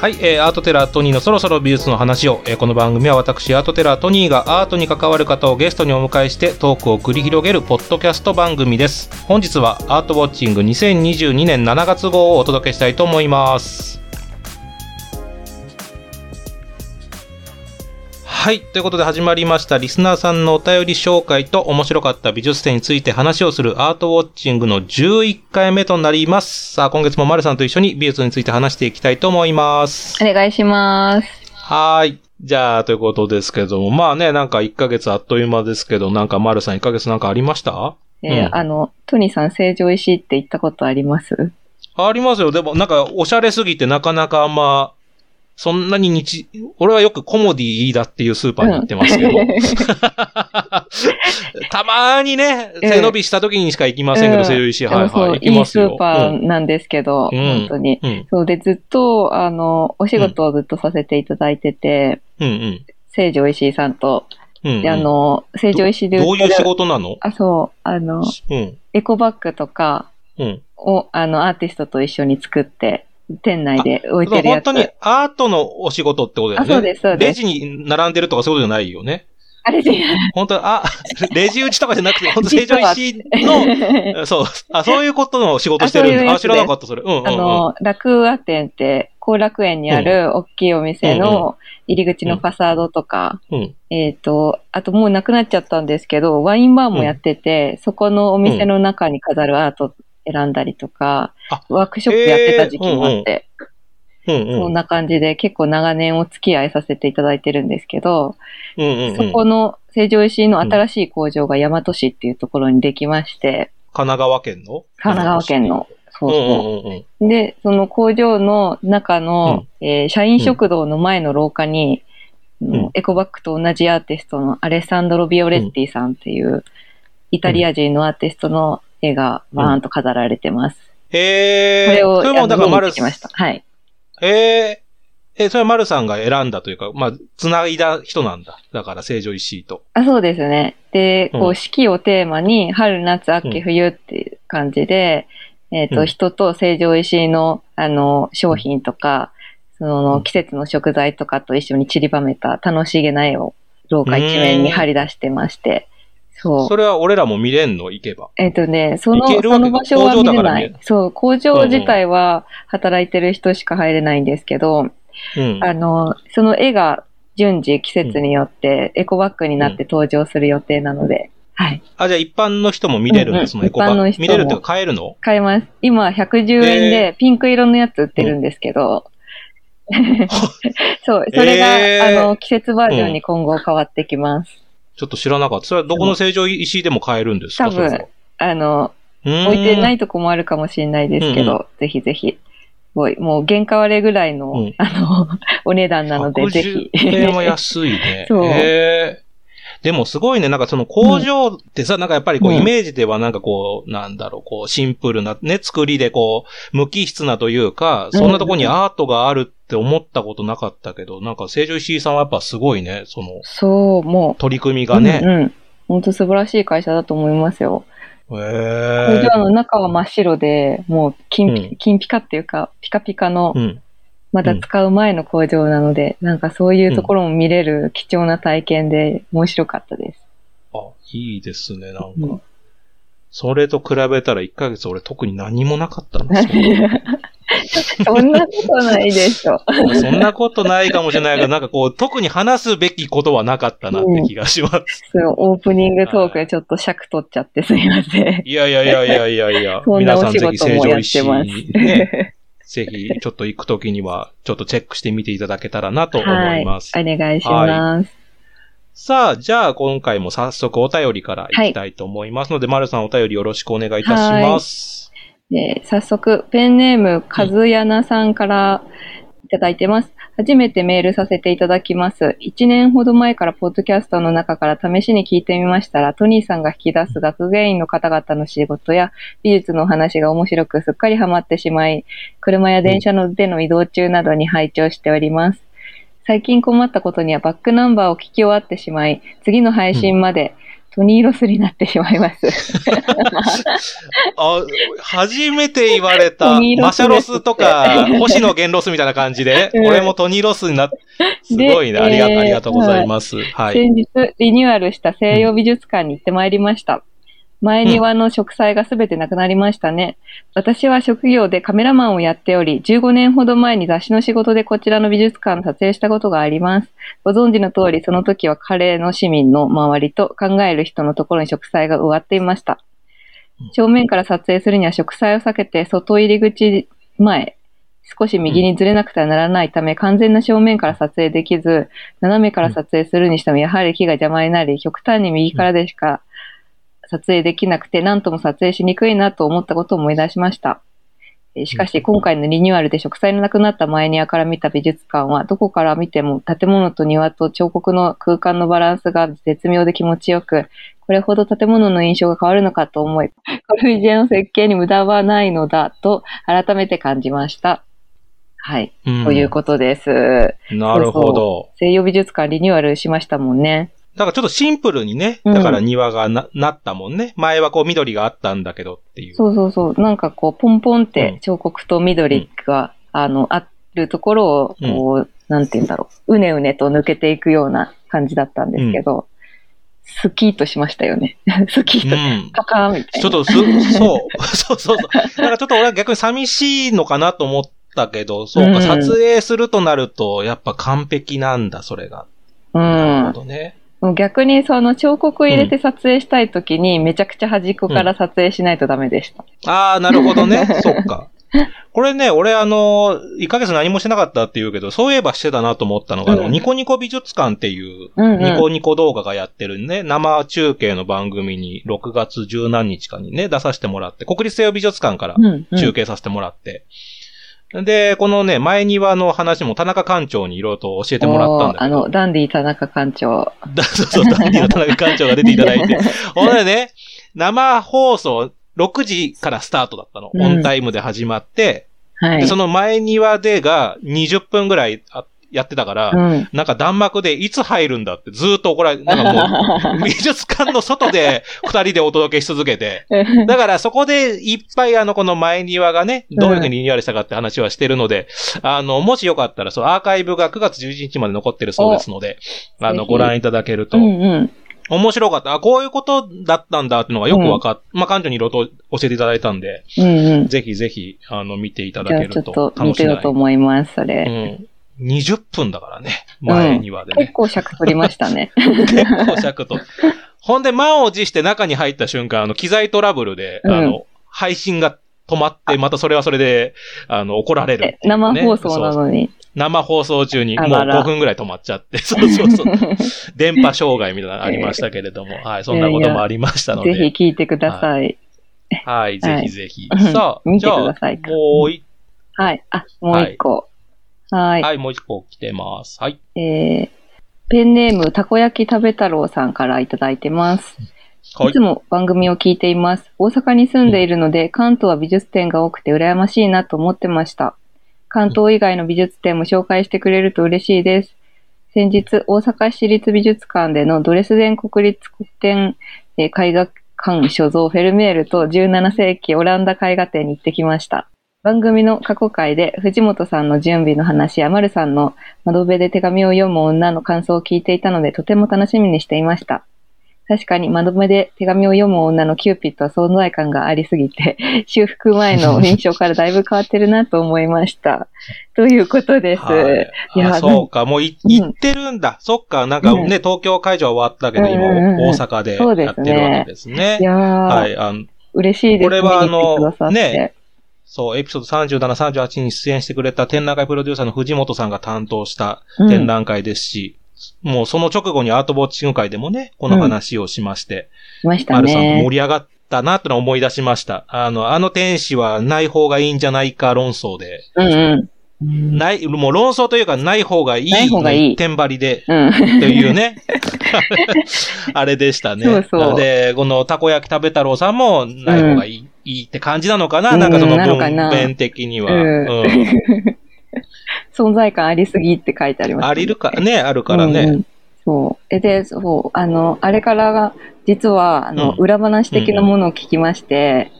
はい、えーアートテラートニーのそろそろ美術の話を、えーこの番組は私、アートテラートニーがアートに関わる方をゲストにお迎えしてトークを繰り広げるポッドキャスト番組です。本日はアートウォッチング2022年7月号をお届けしたいと思います。はい。ということで始まりました。リスナーさんのお便り紹介と面白かった美術展について話をするアートウォッチングの11回目となります。さあ、今月も丸さんと一緒に美術について話していきたいと思います。お願いします。はーい。じゃあ、ということですけども、まあね、なんか1ヶ月あっという間ですけど、なんか丸さん1ヶ月なんかありました？えーうんあの、トニーさん、成城石井って言ったことあります？ありますよ。でも、なんか、おしゃれすぎてなかなかあんま、そんなに日、俺はよくコモディだっていうスーパーに行ってますけど、たまーにね、うん背伸びした時にしか行きませんけど、うん西洋石、はいはい、行きいいますよ。スーパーなんですけど、うん。本当に。うん、うん、そうで、ずっと、あの、お仕事をずっとさせていただいてて、うん、うん。成城石井さんと、うんうん。で、あの、成城石井で売ってるどういう仕事なの？あ、そう、あの、うん、エコバッグとかうん。を、あの、アーティストと一緒に作って、店内で置いてるやつ。本当にアートのお仕事ってことだよね。あそうですそうですレジに並んでるとかそういうことじゃないよね。あれで、本当あ、レジ打ちとかじゃなくて、本当成長石の、そう、あ、そういうことの仕事してるんですあ、知らなかった、それ。うんうん、うん。あの、楽和店って、後楽園にある大きいお店の入り口のファサードとか、うん。えっ、と、あともうなくなっちゃったんですけど、ワインバーもやってて、そこのお店の中に飾るアート選んだりとか、あワークショップやってた時期もあって、うんうん。そんな感じで結構長年お付き合いさせていただいてるんですけど、うんうんうん。そこの成城石井の新しい工場が大和市っていうところにできまして、神奈川県の？神奈川県の。そううんそう。うんうんうん。で、その工場の中の、えー社員食堂の前の廊下に、んうんエコバッグと同じアーティストのアレッサンドロ・ビオレッティさんっていう、イタリア人のアーティストの絵がバーンと飾られてます。へー。これを、それも、だから、丸ってきました。はい。へー。え、それは丸さんが選んだというか、まあ、繋いだ人なんだ。だから、成城石井と。あそうですね。で、こうんう、四季をテーマに、春、夏、秋、冬っていう感じで、えっ、と、うん人と成城石井の、あの、商品とか、その、季節の食材とかと一緒に散りばめた楽しげな絵を、廊下一面に張り出してまして、そう。それは俺らも見れんの？行けば。えっ、とね、その、その場所は見れない。そう、工場自体は働いてる人しか入れないんですけど、うん。あの、その絵が順次季節によってエコバッグになって登場する予定なので、はい。あ、じゃあ一般の人も見れるんうんうんです、そのエコバッグ。一般の人も見れるって買えるの？買えます。今110円でピンク色のやつ売ってるんですけど、そう、それが、えーあの、季節バージョンに今後変わってきます。ちょっと知らなかった。それはどこの成城石井でも買えるんですか？多分あの、置置いてないとこもあるかもしれないですけど、ぜひぜひ。もう、もう原価割れぐらいの、うん。あの、お値段なので、ぜひ。110円は安いね。そう。へー。でもすごいね、なんかその工場ってさ、なんかやっぱりこううん。イメージではなんかこう、なんだろう、こうシンプルなね、作りでこう、無機質なというか、そんなとこにアートがあるって思ったことなかったけど、なんか成城石井さんはやっぱすごいね、そのそう、も取り組みう、がね。うんうん。本当素晴らしい会社だと思いますよ。へ工ー場の中は真っ白で、もう金ピ、うん金ピカっていうか、ピカピカの、うん。まだ使う前の工場なので、なんかそういうところも見れる貴重な体験で面白かったです。あ、いいですね、なんか。うんそれと比べたら1ヶ月俺特に何もなかったんです そんなことないでしょ。そんなことないかもしれないけど、なんかこう、特に話すべきことはなかったなって気がします。そのオープニングトークでちょっと尺取っちゃってすいません。いやいやいやいやいやいや、皆さんぜひ成城石てます。井ね、ぜひちょっと行くときには、ちょっとチェックしてみていただけたらなと思います。はい。お願いします。さあ、じゃあ今回も早速お便りから行きたいと思いますので、丸さんお便りよろしくお願いいたします。で早速、ペンネーム、かずやなさんからいただいてます。初めてメールさせていただきます。1年ほど前からポッドキャストの中から試しに聞いてみましたら、トニーさんが引き出す学芸員の方々の仕事や美術のお話が面白くすっかりハマってしまい、車や電車のでの移動中などに拝聴しております。最近困ったことにはバックナンバーを聞き終わってしまい、次の配信までトニーロスになってしまいます。あ、初めて言われた、マシャロスとか、星野源ロスみたいな感じで、うん俺もトニーロスになっ、すごいね。でありがとう、えーありがとうございます。はい。先日、リニューアルした西洋美術館に行ってまいりました。前庭の植栽がすべてなくなりましたね。私は職業でカメラマンをやっており、15年ほど前に雑誌の仕事でこちらの美術館の撮影したことがあります。ご存知の通り、その時はカレーの市民の周りと考える人のところに植栽が植わっていましたうん。正面から撮影するには植栽を避けて、外入り口前、少し右にずれなくてはならないため、完全な正面から撮影できず、斜めから撮影するにしても、やはり木が邪魔になり、極端に右からでしか撮影できなくて、何とも撮影しにくいなと思ったことを思い出しました。えーしかし、今回のリニューアルで植栽のなくなった前庭から見た美術館は、どこから見ても建物と庭と彫刻の空間のバランスが絶妙で気持ちよく、これほど建物の印象が変わるのかと思い、コルビジェの設計に無駄はないのだと改めて感じました。はい。うんということです。なるほど。西洋美術館リニューアルしましたもんね。だからちょっとシンプルにね、うんだから庭がな,、なったもんね。前はこう緑があったんだけどっていう。そうそうそう。なんかこう、ポンポンっうんて彫刻と緑が、あの、あるところを、こう、なんて言うんだろう。うねうねと抜けていくような感じだったんですけど、スキーとしましたよね。スキーと、うん。パカみたいな。ちょっとす、そう、そうそうそう。なんかちょっと俺は逆に寂しいのかなと思ったけど、そうか、うん撮影するとなると、やっぱ完璧なんだ、それが。なるほどね。もう逆にその彫刻入れて撮影したいときに、めちゃくちゃ端っこから撮影しないとダメでした。ああ、なるほどね。そっか。これね、俺あの、1ヶ月何もしてなかったって言うけど、そういえばしてたなと思ったのが、あの、うん。ニコニコ美術館っていう、うんうん。ニコニコ動画がやってるね、生中継の番組に6月十何日かにね、出させてもらって、国立西洋美術館からうん、うん。中継させてもらって、で、このね、前庭の話も田中館長にいろいろと教えてもらったんだあの、ダンディ田中館長。だそうそう、ダンディの田中館長が出ていただいて。ほんでね、生放送6時からスタートだったの。うんオンタイムで始まって、はい。で、その前庭でが20分ぐらいあやってたから、うん。なんか弾幕でいつ入るんだってずーっと怒られ、なんかもう、美術館の外で二人でお届けし続けて、だからそこでいっぱいあの、この前庭がね、どういうふうにリニューアルしたかって話はしてるので、あの、もしよかったら、そう、アーカイブが9月11日まで残ってるそうですので、あの、ご覧いただけるとう、んうん。面白かった。あ、こういうことだったんだっていうのがよくわかっ、まあ、館長にいろいろと教えていただいたんで、うんうん。ぜひぜひ、あの、見ていただけるとあちょっと見楽してみようと思います、それ。うん。20分だからね、前庭でね。結構尺取りましたね。結構尺と。ほんで、満を持して中に入った瞬間、あの、機材トラブルで、うんあの、配信が止まって、またそれはそれで、あの、怒られるね、生放送なのに。生放送中にもうあらら5分ぐらい止まっちゃって、そうそうそう。電波障害みたいなのありましたけれども、はい、そんなこともありましたのぜで。ひ聞いてください。はい、ぜひぜひ。うんさあ、じゃあもうい、はい。あ、もう一個。はい。はい、もう一個来てます。はい。えー、ペンネーム、たこ焼き食べ太郎さんからいただいてます。はいいつ。も番組を聞いています。大阪に住んでいるので、関東は美術展が多くて羨ましいなと思ってました。関東以外の美術展も紹介してくれると嬉しいです。先日、大阪市立美術館でのドレスデン国立古典えー絵画館所蔵フェルメールと17世紀オランダ絵画展に行ってきました。番組の過去回で藤本さんの準備の話や丸さんの窓辺で手紙を読む女の感想を聞いていたのでとても楽しみにしていました。確かに窓辺で手紙を読む女のキューピッドは存在感がありすぎて、修復前の印象からだいぶ変わってるなと思いました。ということです。はいいやあそうか、もういうん行ってるんだ。そっか、なんかね、東京会場は終わったけど、今、うんうんうん大阪でそうですねやってるわけですねい。やー、はい、あの、嬉しいです。これはあのねそう、エピソード37、38に出演してくれた展覧会プロデューサーの藤本さんが担当した展覧会ですし、もうその直後にアートウォッチング会でもね、この話をしまして、しましたマルさん盛。り上がったなってのを思い出しました。あの、あの天使はない方がいいんじゃないか論争で、うんうん。うん。ない、もう論争というかない方がいいない方がいい点張りで、うん。というね。あれでしたね。そうそうなので、このたこ焼き食べ太郎さんもない方がいい、いいって感じなのかな、うんなんかその文面的には。うん。うん。存在感ありすぎって書いてあります、ありるか、ね、あるからね。うんうん。そう。え、で、そう、あの、あれからが、実は、あの、うん。裏話的なものを聞きまして、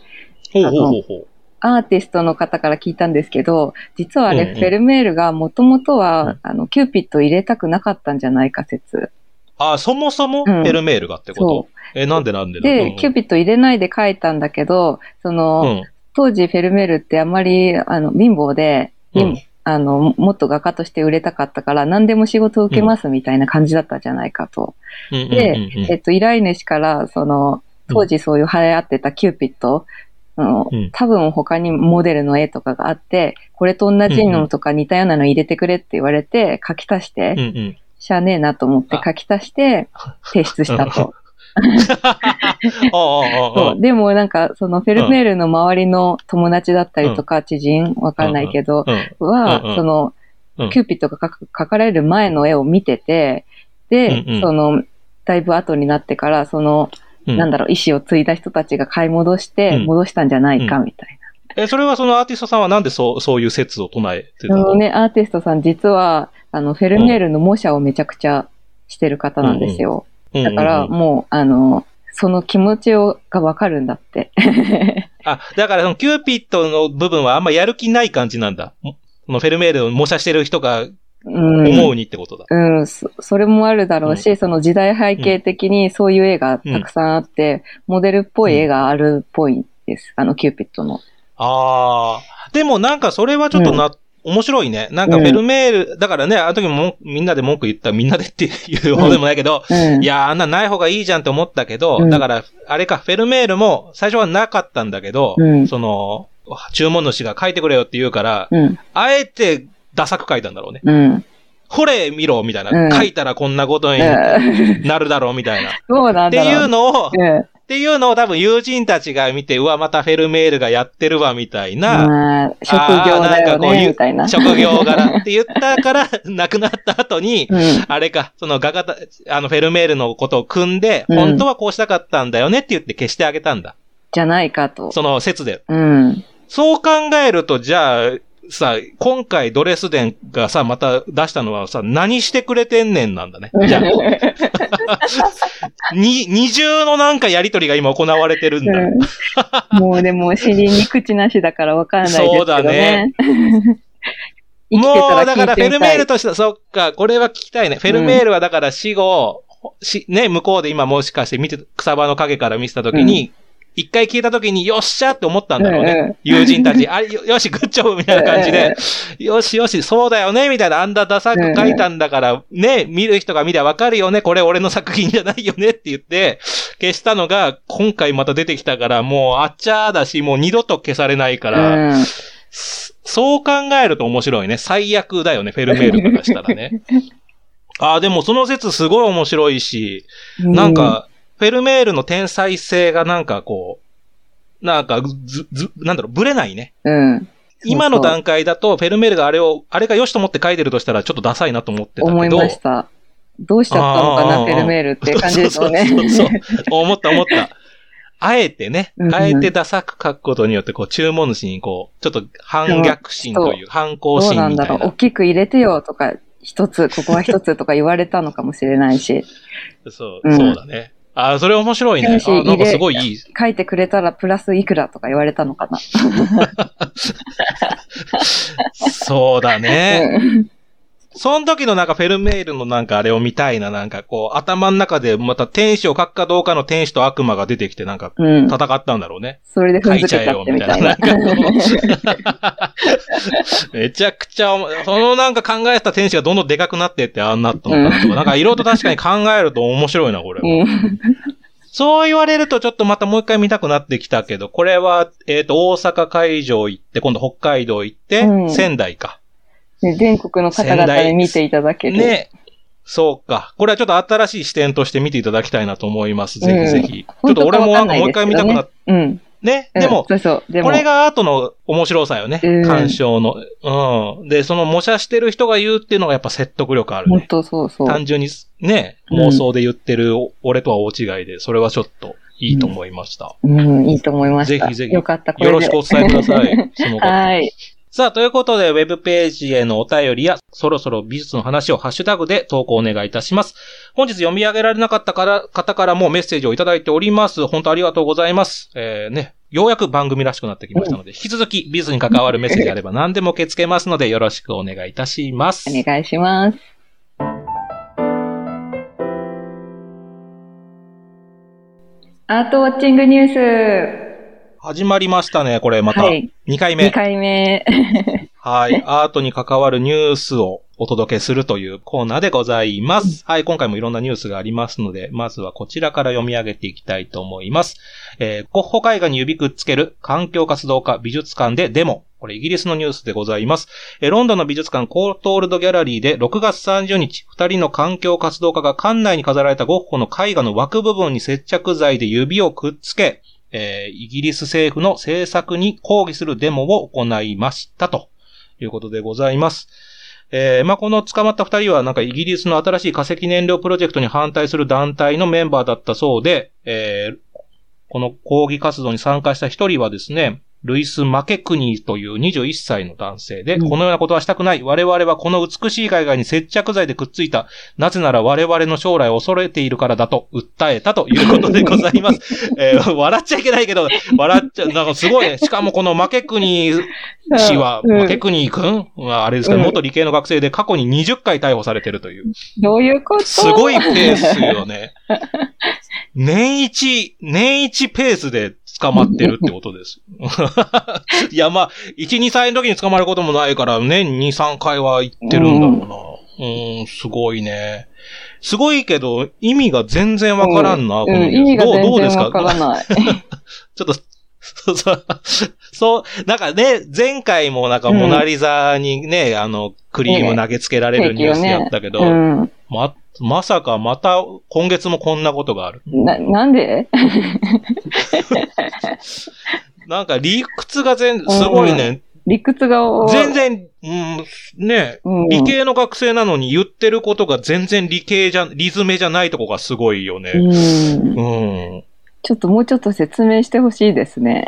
ほうほうほうほう。アーティストの方から聞いたんですけど、実はあれ、うんうんフェルメールがもともとは、うん。あの、キューピッドを入れたくなかったんじゃないか説。あ、そもそもうん。フェルメールがってこと、え、なんでなんでで、キューピッド入れないで書いたんだけど、その、うん。当時フェルメールってあんまり、あの、貧乏で、うん。あの、もっと画家として売れたかったから、何でも仕事を受けますみたいな感じだったじゃないかと。うん。うんでうんうん。えっと、依頼主から、その、当時そういう流行ってたキューピッド、あのうん。多分他にモデルの絵とかがあって、これと同じのとか似たようなの入れてくれって言われて、書き足して、うんうん。しゃあねえなと思ってあ。書き足して、提出したと。でもなんか、そのフェルメールの周りの友達だったりとか、知人、わかんないけど、うん。は、そのうん、キューピッドが描かれる前の絵を見てて、で、うんうん。その、だいぶ後になってから、その、うん。なんだろう、意思を継いだ人たちが買い戻して、うん。戻したんじゃないか、みたいえ、それはそのアーティストさんはなんでそう、そういう説を唱えてたのね、アーティストさん実は、あの、フェルメールの模写をめちゃくちゃしてる方なんですよ。うんうんうんだから、もう、あの、その気持ちをがわかるんだって。あ、だからそのキューピッドの部分はあんまやる気ない感じなんだ。そのフェルメールを模写してる人がうん。思うにってことだ。うん、そそれもあるだろうし、その時代背景的にそういう絵がたくさんあって、モデルっぽい絵があるっぽいです。あの、キューピッドの。ああ。でもなんかそれはちょっとな、面白いね。なんかフェルメール、だからね、あの時ももみんなで文句言った、みんなでっていうほどでもないけど、うん。いやー、あんなない方がいいじゃんって思ったけど、うんだから、あれか、フェルメールも最初はなかったんだけど、うんその、注文主が書いてくれよって言うから、うん。あえてダサく書いたんだろうね。うん。これ見ろみたいな、うん書いたらこんなことにうんなるだろうみたいな。っ そうなんてだろう。いうのを、っうんていうのを多分友人たちが見て、うわ、またフェルメールがやってるわみたいな、まあ、職業だよね、いな。職業柄って言ったから、亡くなった後に、うん。あれか、その画家た、あのフェルメールのことを組んで、うん本当はこうしたかったんだよねって言って消してあげたんだ。じゃないかと。その説で。うん。そう考えると、じゃあ、さ、今回ドレスデンがさ、また出したのはさ、何してくれてんねんなんだね。じゃあ、に、二重のなんかやりとりが今行われてるんだ。うんもうでも、尻に口なしだからわかんないですけどね。そうだね もう、らだからフェル。メールとしては、そっか、これは聞きたいね。フェルメールはだから死後、し、ね、向こうで今もしかして見て、草場の影から見てたときに、一、回聞いたときに、よっしゃって思ったんだろうね。うんうん友人たち、あよよし、グッジョブみたいな感じで、よしよし、そうだよね、みたいな、あんだダサく書いたんだから、ね、見る人が見りゃわかるよね、これ俺の作品じゃないよねって言って、消したのが、今回また出てきたから、もうあっちゃーだし、もう二度と消されないから、うん。そう考えると面白いね。最悪だよね、フェルメールからしたらね。ああ、でもその説すごい面白いし、なんか、フェルメールの天才性がなんかこう、なんかず、ず、なんだろう、ぶれないね。うん、うん。今の段階だと、フェルメールがあれを、あれが良しと思って書いてるとしたら、ちょっとダサいなと思ってたけど。思いました。どうしちゃったのかな、フェルメールって感じですよね。そうそうそうそう思った思った。あえてねあえてダサく書くことによって、こう、注文主にこう、ちょっと反逆心という、反抗どう心なんだろう。大みたいな。きく入れてよとか、一つ、ここは一つとか言われたのかもしれないし、そう、うんそうだね。あーそれ面白いね。あなんかすごいいい。書いてくれたらプラスいくらとか言われたのかな。そうだね。うんその時のなんかフェルメールのなんかあれを見たいな、なんかこう、頭の中でまた天使を書くかどうかの天使と悪魔が出てきてなんかうん。戦ったんだろうね。それで踏書いちゃゃえよみたたいな。めちゃくちゃそのなんか考えた天使がどんどんでかくなってってああなったのかなとか、なんかいろいろと確かに考えると面白いな、これは。うんそう言われるとちょっとまたもう一回見たくなってきたけど、これは、えっ、と、大阪会場行って、今度北海道行って、うん仙台か。ね全国の方々に見ていただける。ね。そうか。これはちょっと新しい視点として見ていただきたいなと思います。ぜひぜひ。ちょっと俺もなんかもう一回見たくなっうん。ね？うんでも、そうそう。でも、これが後の面白さよね。うん鑑賞の。うん。で、その模写してる人が言うっていうのがやっぱ説得力あるね。本当そうそう。単純にね、うん妄想で言ってる俺とは大違いで、それはちょっといいと思いました。うん、いいと思いました。ぜひぜひよかった。よろしくお伝えください。その方はい。さあ、ということで、ウェブページへのお便りや、そろそろ美術の話をハッシュタグで投稿お願いいたします。本日読み上げられなかったから方からもメッセージをいただいております。本当ありがとうございます。えー、ね、ようやく番組らしくなってきましたので、引き続き美術に関わるメッセージあれば何でも受け付けますので、よろしくお願いいたします。お願いします。アートウォッチングニュー始まりましたね、これまス。た。はい。2回2目。回目。はい。アートに関わるニュースをお届けするというコーナーでございます。はい。今回もいろんなニュースがありますので、まずはこちらから読み上げていきたいと思います。えー、ゴッホ絵画に指くっつける環境活動家美術館でデモ。これイギリスのニュースでございます。えーロンドンの美術館コートールドギャラリーで6月30日、二人の環境活動家が館内に飾られたゴッホの絵画の枠部分に接着剤で指をくっつけ、えーイギリス政府の政策に抗議するデモを行いましたということでございます。えーまあ、この捕まった二人はなんかイギリスの新しい化石燃料プロジェクトに反対する団体のメンバーだったそうで、えーこの抗議活動に参加した一人はですね、ルイス・マケクニーという21歳の男性で、うんこのようなことはしたくない。我々はこの美しい海外に接着剤でくっついた。なぜなら我々の将来を恐れているからだと訴えたということでございます。えー笑っちゃいけないけど、笑っちゃ、なんかすごいね。しかもこのマケクニー氏は、うんマケクニー君？はあれですけど、うん元理系の学生で過去に20回逮捕されてるという。どういうこと？すごいペースよね。年一、年一ペースで捕まってるってことです。いや、まあ、1、2歳の時に捕まることもないから、年2、3回は行ってるんだろうな。うん、すごいね。すごいけど、意味が全然わからんな、このうん、ニュース意味がどうどう全然ですか？わからない。ちょっと、そ うそう、そう、なんかね、前回もなんかモナリザにね、あの、クリーム投げつけられるニュースやったけど、うん。ま、まさかまた今月もこんなことがある？な、なんで？なんか理屈が全、すごいね。理屈が、全然、うん、ね、うん理系の学生なのに言ってることが全然理系じゃ、理詰めじゃないとこがすごいよね。うん。うん。ちょっともうちょっと説明してほしいですね。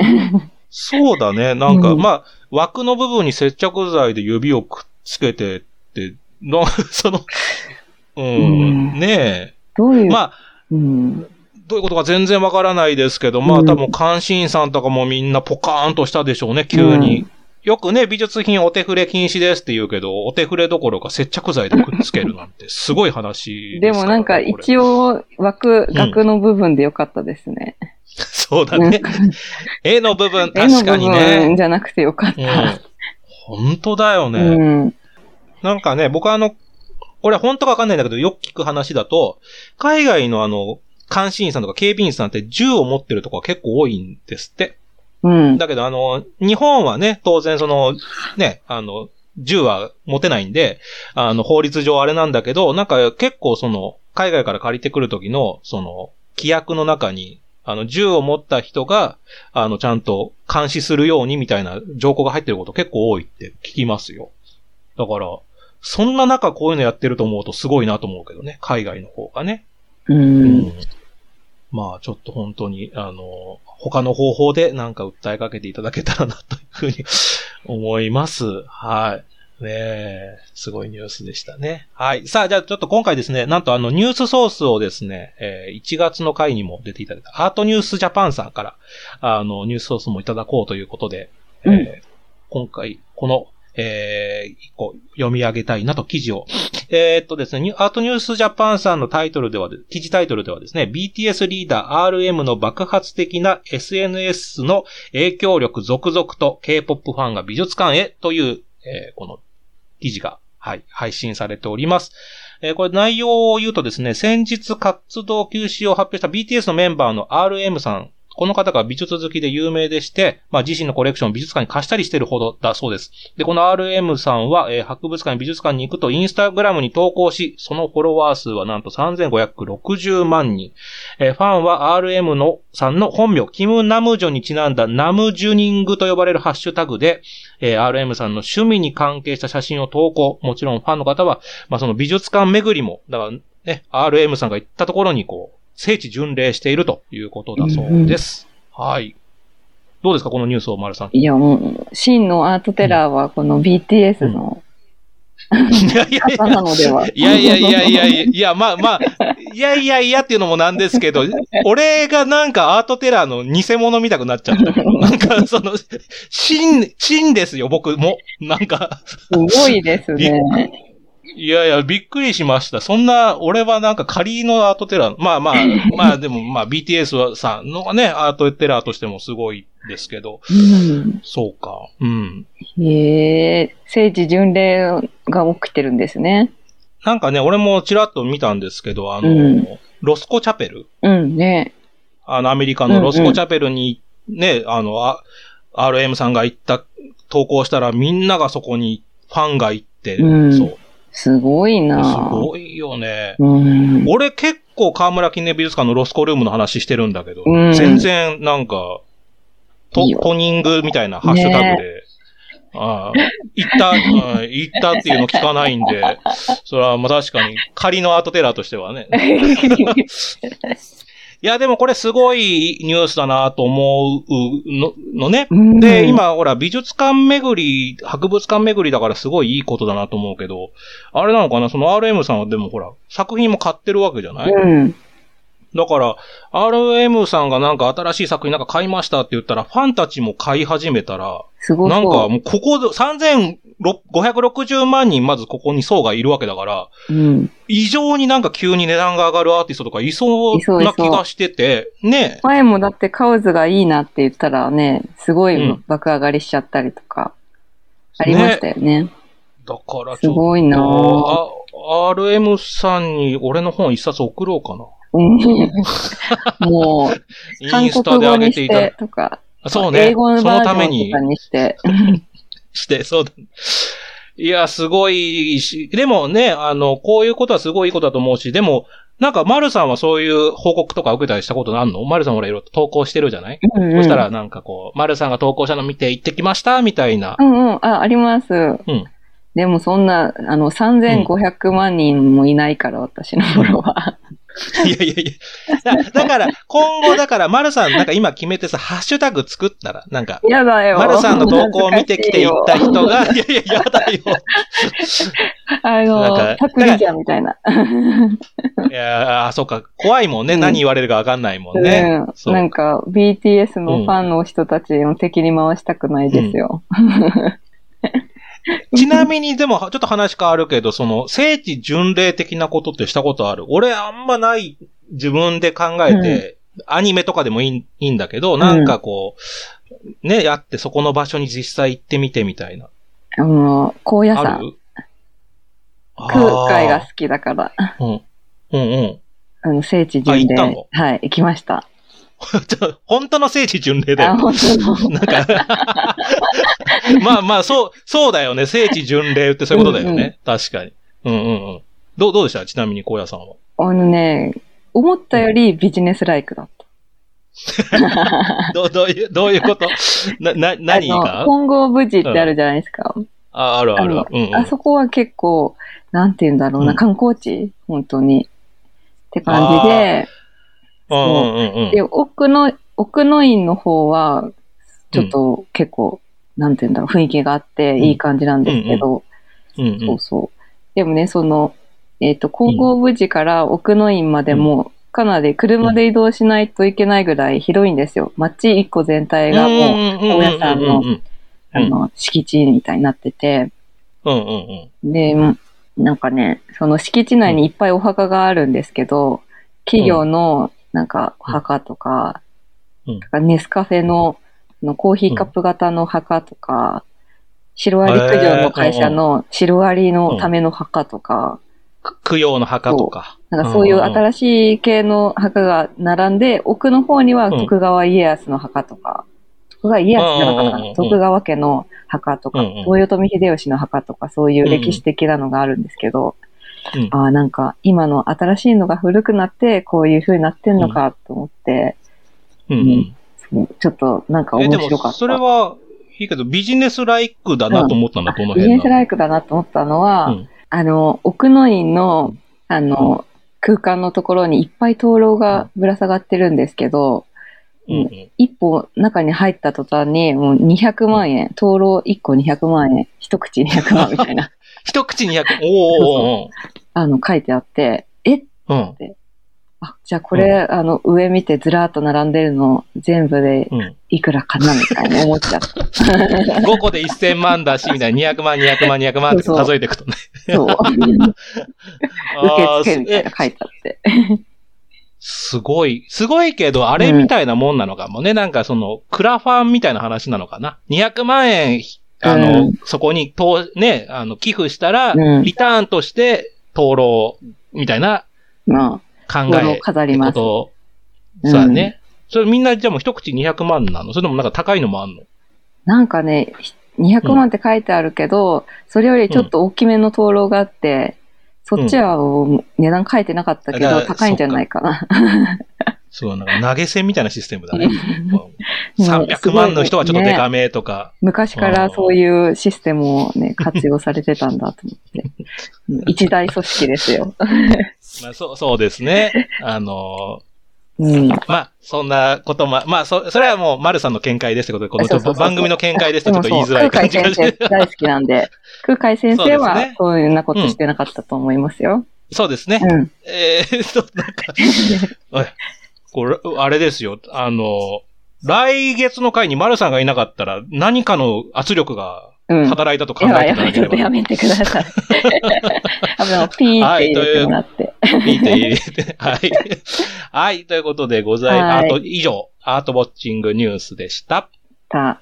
そうだね。なんか、うんまあ、枠の部分に接着剤で指をくっつけてって、の その、うん、うんねえ。どういう、まあ、うん。どういうことか全然わからないですけど、まあうん多分監視員さんとかもみんなポカーンとしたでしょうね、急に。うんよくね、美術品お手触れ禁止ですって言うけど、お手触れどころか接着剤でくっつけるなんてすごい話でもなんか一応。応枠、ん額の部分でよかったですね。そうだね。絵の部分、絵の部確かに分ね。じゃなくてよかっうんた。。本当だよね。うん。なんかね、僕はあの、俺本当かわかんないんだけど、よく聞く話だと、海外のあの、監視員さんとか警備員さんって銃を持ってるとこが結構多いんですって。うん。だけどあの、日本はね、当然その、ね、あの、銃は持てないんで、あの、法律上あれなんだけど、なんか結構その、海外から借りてくる時の、その、規約の中に、あの、銃を持った人が、あの、ちゃんと監視するようにみたいな条項が入ってること結構多いって聞きますよ。だから、そんな中こういうのやってると思うとすごいなと思うけどね。海外の方がね。う。うんまあ、ちょっと本当に、あの、他の方法でなんか訴えかけていただけたらなというふうに思います。はい。ねえ、すごいニュースでしたね。はい。さあ、じゃあちょっと今回ですね、なんとあのニュースソースをですね、えー1月の回にも出ていただいたアートニュースジャパンさんから、あの、ニュースソースもいただこうということで、えーうん今回、この、えー、一個読み上げたいなと記事をえーっとですね、アートニュースジャパンさんのタイトルでは、記事タイトルではですね、BTS リーダー RM の爆発的な SNS の影響力続々と K-POP ファンが美術館へという、えーこの記事が、はい、配信されております。えーこれ内容を言うとですね、先日活動休止を発表した BTS のメンバーの RM さん、この方が美術好きで有名でして、まあ自身のコレクションを美術館に貸したりしてるほどだそうです。で、この RM さんは、えー博物館、美術館に行くとインスタグラムに投稿し、そのフォロワー数はなんと3560万人。えーファンは RM のさんの本名、キム・ナムジョにちなんだナムジュニングと呼ばれるハッシュタグで、えー RM さんの趣味に関係した写真を投稿。もちろんファンの方は、まあその美術館巡りも、だからね、RM さんが行ったところにこう、聖地巡礼しているということだそうです。はい。どうですか、このニュースを、丸さん。いや、もう、真のアートテラーはこの BTS のいやいやい方なのでは。や、いやいやいやいやいや、いや、まあまあ、いやいやいやっていうのもなんですけど、俺がなんかアートテラーの偽物見たくなっちゃったけど、なんかその、真、真ですよ、僕も。なんか、すごいですね。いやいや、びっくりしました。そんな、俺はなんか仮のアートテラー、まあまあ、まあでもまあ BTS さんのがね、アートテラーとしてもすごいですけど、うんそうか。うん。へえ、聖地巡礼が起きてるんですね。なんかね、俺もちらっと見たんですけど、あの、うんロスコチャペルうんね。あの、アメリカのロスコチャペルにね、あの、あ RM さんが行った、投稿したらみんながそこにファンが行って、うんそう。すごいな。すごいよね。うん。俺結構河村記念美術館のロスコルームの話してるんだけど、うん。全然なんか、トトニングみたいなハッシュタグで、ああ。行った、うん行ったっていうの聞かないんで、それはまあ確かに仮のアートテラーとしてはね。いや、でもこれすごいニュースだなと思うののね。うんで、、今、ほら、美術館巡り、博物館巡りだからすごいいいことだなと思うけど、あれなのかな？その RM さんはでもほら、作品も買ってるわけじゃない、うん。だから、RM さんがなんか新しい作品なんか買いましたって言ったら、ファンたちも買い始めたら。なんかもうここで3560万人まずここに層がいるわけだから、うん。異常になんか急に値段が上がるアーティストとかいそうな気がしてて、ね。前もだってカウズがいいなって言ったらね、すごいうん爆上がりしちゃったりとか、ありましたよね。だからすごいなぁあ RM さんに俺の本一冊送ろうかな。うんもう、イ韓ンスタで上国語にしげていただてとか、そうね。英語のそバージョのためにンとかにして。して、そうだ。いや、すごいし、でもね、あの、こういうことはすごいいいことだと思うし、でも、なんか、丸さんはそういう報告とか受けたりしたことあんの？丸さんほらいろいろ投稿してるじゃない、うんうんそしたらなんかこう、丸さんが投稿したの見て行ってきましたみたいなう。んうん、あ、あります。んでもそんな、あの、3500万人もいないから、私のフォロワー。いやいやいや。だだから、今後だから、丸さんなんか今決めてさ、ハッシュタグ作ったら、なんか、やだよ。丸さんの投稿を見てきて行った人が、いやいや、やだよ。あのか、パクリじゃんみたいな。いやあ、そうか、怖いもんね。うん何言われるかわかんないもんね。うん。なんか、BTS のファンの人たちを敵に回したくないですよ。ちなみに、でも、ちょっと話変わるけど、その、聖地巡礼的なことってしたことある？俺、あんまない、自分で考えて、アニメとかでもいいいいんだけど、なんかこう、ね、やってそこの場所に実際行ってみてみたいな。あの、高野あ山、る空海が好きだから、うん。うんうん。あの、聖地巡礼。はい、行きました。ちょ本当の聖地巡礼だあ、よ。本当の。なんか、まあまあ、そう、そうだよね。聖地巡礼ってそういうことだよね。確かに。うんうんうん。どう、どうでした？ちなみに、荒野さんは。あのね、思ったよりビジネスライクだった。どう、どういう、どういうこと？な、な、何あがの本郷無事ってあるじゃないですか。あ、あるある。あのうんうん。あそこは結構、なんて言うんだろうな、うん観光地？本当に。って感じで、うんうんうんうん。で、奥の、奥の院の方は、ちょっと結構、なんて言うんだろう、雰囲気があっていい感じなんですけど、うんうん。そうそう。でもね、その、えっ、と、金剛無事から奥の院までも、かなり車で移動しないといけないぐらい広いんですよ。街一個全体がもう、大家さんのうんうんあの、敷地みたいになってて、うんうんうん。で、なんかね、その敷地内にいっぱいお墓があるんですけど、企業のなんかお墓とか、うん。ネスカフェのあのコーヒーカップ型の墓とか、シロアリ駆除の会社のシロアリのための墓とか、供養の墓とか。なんかそういう新しい系の墓が並んで、奥の方には徳川家康の墓とか、徳川家康じゃなかな？ん徳川家の墓とか、豊臣秀吉の墓とか、そういう歴史的なのがあるんですけど、うんああ、なんか今の新しいのが古くなって、こういう風になってんのかと思って、うんちょっとなんか面白かった。それはいいけど、ビジネスライクだなと思ったんだ、どのビジネスライクだなと思ったのは、うん。あの、奥の院の、あの、空間のところにいっぱい灯籠がぶら下がってるんですけど、うんうん。一歩中に入った途端に、もう200万円、灯籠1個200万円、一口200万みたいな、一口200、おーおーおあの、書いてあって、え？ーうん。あ、じゃあこれ、あの、上見てずらーっと並んでるの全部でうん。いくらかなみたいに思っちゃって。5個で1000万だし、みたいな200万、200万、200万って数えていくとね。そう。受付みたいなえ書いてあって。すごい。すごいけど、あれみたいなもんなのかもね。なんかその、クラファンみたいな話なのかな。200万円、あの、うんそこに、と、ね、あの、寄付したら、うんリターンとして、灯籠、みたいなまあ、考え。飾ります。そうだね。それみんなじゃあもう一口200万なの？それともなんか高いのもあんの？なんかね、200万って書いてあるけど、それよりちょっと大きめの灯籠があって、そっちは値段書いてなかったけど、高いんじゃないかな。そう、なんか投げ銭みたいなシステムだね。もうす300ごい万の人はちょっとデカめとか。昔からそういうシステムをね、活用されてたんだと思って。うん一大組織ですよ。まあそう、そうですね。あのうん。まあ、そんなことも、まあ、そ、それはもう、丸さんの見解ですってことで、この番組の見解ですってちょっと言いづらい空海感じがして。先生大好きなんで、空海先生はねそういうようなことしてなかったと思いますよ。そうですね。うん。えーっと、なんか、おいこれ、あれですよ。あの、来月の回に丸さんがいなかったら、何かの圧力がうん。働いたと考えていやばい、ちょっと。やめてください。あの、ピーって入れてもらって。見て入れて。はい。はい。ということでございます。はいあと、以上、アートウォッチングニュースでした。た。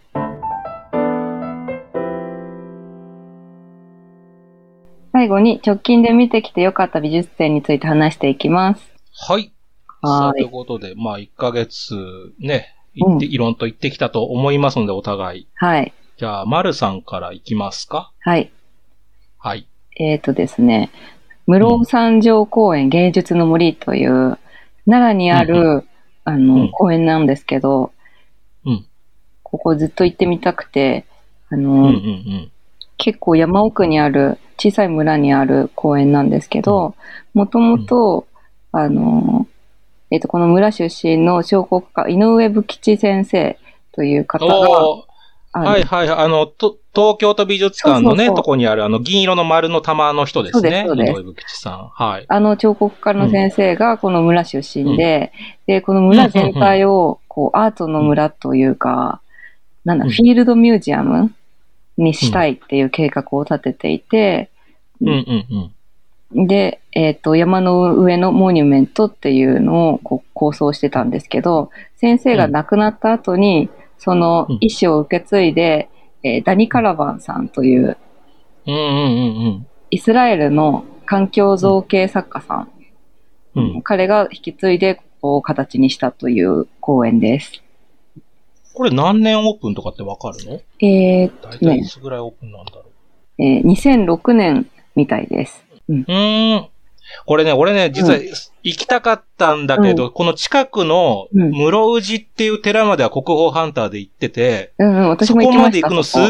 最後に直近で見てきてよかった美術展について話していきます。はい。さあ、といはーいうことで、まあ、1ヶ月ね、行って、いろんと行ってきたと思いますので、お互い。はい。じゃあ、丸さんから行きますか？はい。はい。えっ、とですね、室三条公園芸術の森という、奈良にある、あの、うん公園なんですけど、うんここずっと行ってみたくて、あの、うんうんうん。結構山奥にある小さい村にある公園なんですけど、もともと、あの、えっ、と、この村出身の彫刻家、井上武吉先生という方が、はいはいはい。あの、と、東京都美術館のね、そうそうそうとこにある、あの、銀色の丸の玉の人ですね。そうですそうです井上武吉さん。はい。あの彫刻家の先生がこの村出身で、で、この村全体を、こう、アートの村というか、なんだ、うんフィールドミュージアムにしたいっていう計画を立てていて、うんうんうん。で、えっ、と、山の上のモニュメントっていうのをこう構想してたんですけど、先生が亡くなった後に、その意思を受け継いで、えーダニ・カラバンさんといううんうんうんイスラエルの環境造形作家さん、うん。うん。彼が引き継いでこう形にしたという公演です。これ何年オープンとかってわかるの？えー大体いつぐらいオープンなんだろう？えー2006年みたいです。うーん。これね、俺ね、実はう行きたかったんだけど、この近くのうん室宇治っていう寺までは国宝ハンターで行ってて、うんうん、私そも行きました。こまで行くのすっ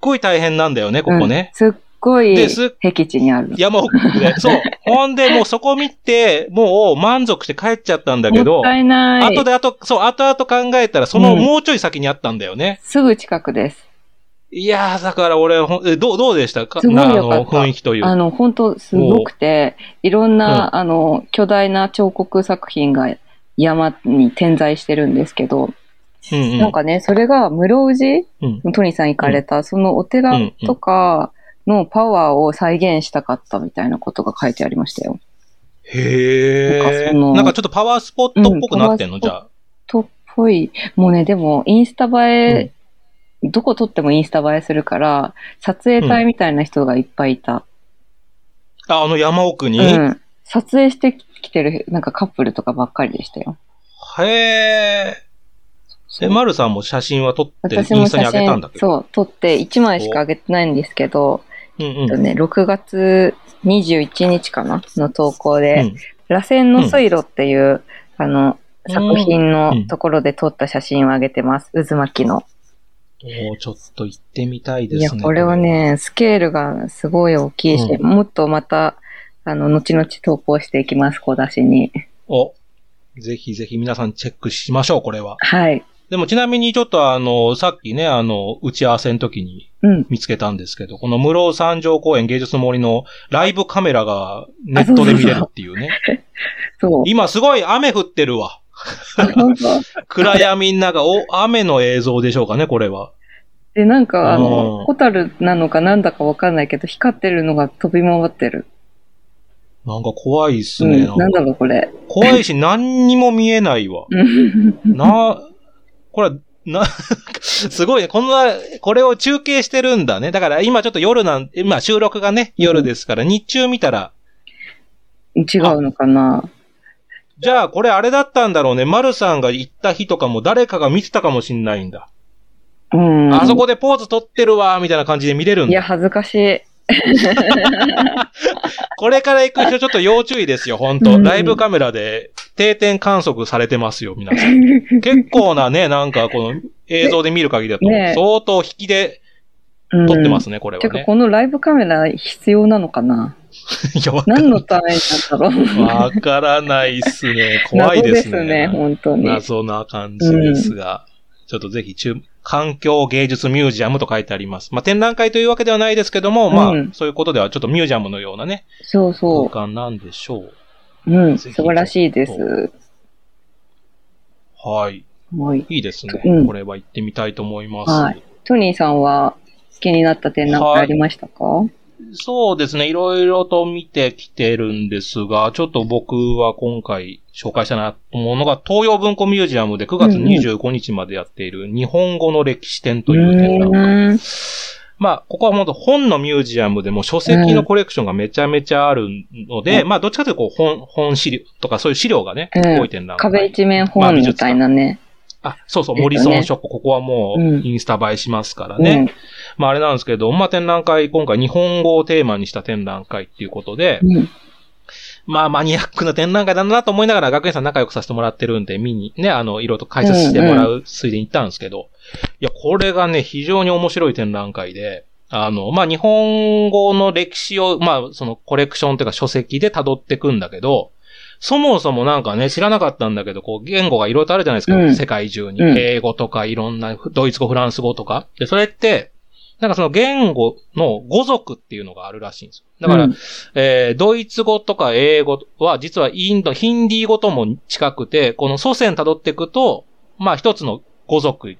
ごい大変なんだよね、ここね。うんすっごい僻地にある。山奥で。そう。ほんで、もうそこ見て、もう満足して帰っちゃったんだけど、もったいない。後で後、そう、後々考えたら、そのうんもうちょい先にあったんだよね。すぐ近くです。いやー、だから俺、えどう、どうでしたか？すごいよかったの、雰囲気という。あの、本当すごくて、いろんな、うんあの、巨大な彫刻作品が山に点在してるんですけど、うんうん。なんかね、それが室宇治うん、トニーさん行かれた、そのお寺とかのパワーを再現したかったみたいなことが書いてありましたよ。へえ。なんかそのなんかちょっとパワースポットっぽくなってんの、うんじゃあ。とっぽい。もうね、でも、インスタ映え、どこ撮ってもインスタ映えするから、撮影隊みたいな人がいっぱいいた。あ、あの山奥に、うん。撮影してきてる、なんかカップルとかばっかりでしたよ。へえ。え、マルさんも写真は撮って、イン私もスタに写真上げたんだ、けど。そう、撮って1枚しか上げてないんですけど、うんえっとね、6月21日かな？の投稿で、うん。螺旋の水路っていう、あの、作品うのんところで撮った写真を上げてます。渦巻きの。おーちょっと行ってみたいでいや、すね。これはね、スケールがすごい大きいし、うもっとまた、あの、後々投稿していきます、小出しに。お、ぜひぜひ皆さんチェックしましょう、これは。はい。でもちなみにちょっとあの、さっきね、あの、打ち合わせの時にうん。見つけたんですけど、この室三条公園芸術の森のライブカメラがネットで見れるっていうね。そう。今すごい雨降ってるわ。暗闇の中、お、雨の映像でしょうかね、これは。で、なんか、あうんの、ホタルなのかなんだかわかんないけど、光ってるのが飛び回ってる。なんか怖いっすね。うん。なんんだろう、これ。怖いし何にも見えないわ。うんな、これ、な、すごいね。こんな、これを中継してるんだね。だから今ちょっと夜なん、まあ収録がね、夜ですから、日中見たら、違うのかなじゃあこれあれだったんだろうね。丸さんが行った日とかも誰かが見てたかもしんないんだ。うん。あそこでポーズ取ってるわ、みたいな感じで見れるんいや、だ。恥ずかしい。これから行く人ちょっと要注意ですよ、本当うんライブカメラで定点観測されてますよ、皆さん。結構なね、なんかこの映像で見る限りだと、ね相当引きでうん撮ってますね、これてか、はね。このライブカメラ必要なのかな？いや、何のためになんだろうわからないっすね。怖いですね。謎ですね、本当に。謎な感じですが、ちょっとぜひ中、環境芸術ミュージアムと書いてあります。まあ、展覧会というわけではないですけども、まあうん、そういうことではちょっとミュージアムのようなね、そうそ空間なんでしょう。う。うん、素晴らしいです。はい。はい。いいですね。うんこれは行ってみたいと思います。はいトニーさんは気になった点なんかありましたか、そうですね。いろいろと見てきてるんですが、ちょっと僕は今回紹介したなと思うのが、東洋文庫ミュージアムで9月25日までやっている日本語の歴史展という展覧会。うーんまあ、ここは本当本のミュージアムでも書籍のコレクションがめちゃめちゃあるので、うまあ、どっちかというとこう本、本資料とかそういう資料がね、うん多い展覧会。壁一面本みたいなね。あ、そうそう、モリソンショップ、ここはもううんインスタ映えしますからね。まああれなんですけど、まあ展覧会、今回日本語をテーマにした展覧会っていうことで。まあマニアックな展覧会だなと思いながら学園さん仲良くさせてもらってるんで、見にね、あの、いろいろと解説してもらうついでに行ったんですけど、いや、これがね、非常に面白い展覧会で、あの、まあ日本語の歴史を、まあそのコレクションというか書籍で辿っていくんだけど、そもそもなんかね、知らなかったんだけど、こう、言語がいろいろとあるじゃないですか、うん世界中に。うん英語とかいろんな、ドイツ語、フランス語とか。で、それって、なんかその言語の語族っていうのがあるらしいんですよ。だから、うんえードイツ語とか英語は実はインド、ヒンディー語とも近くて、この祖先辿っていくと、まあ一つの語族、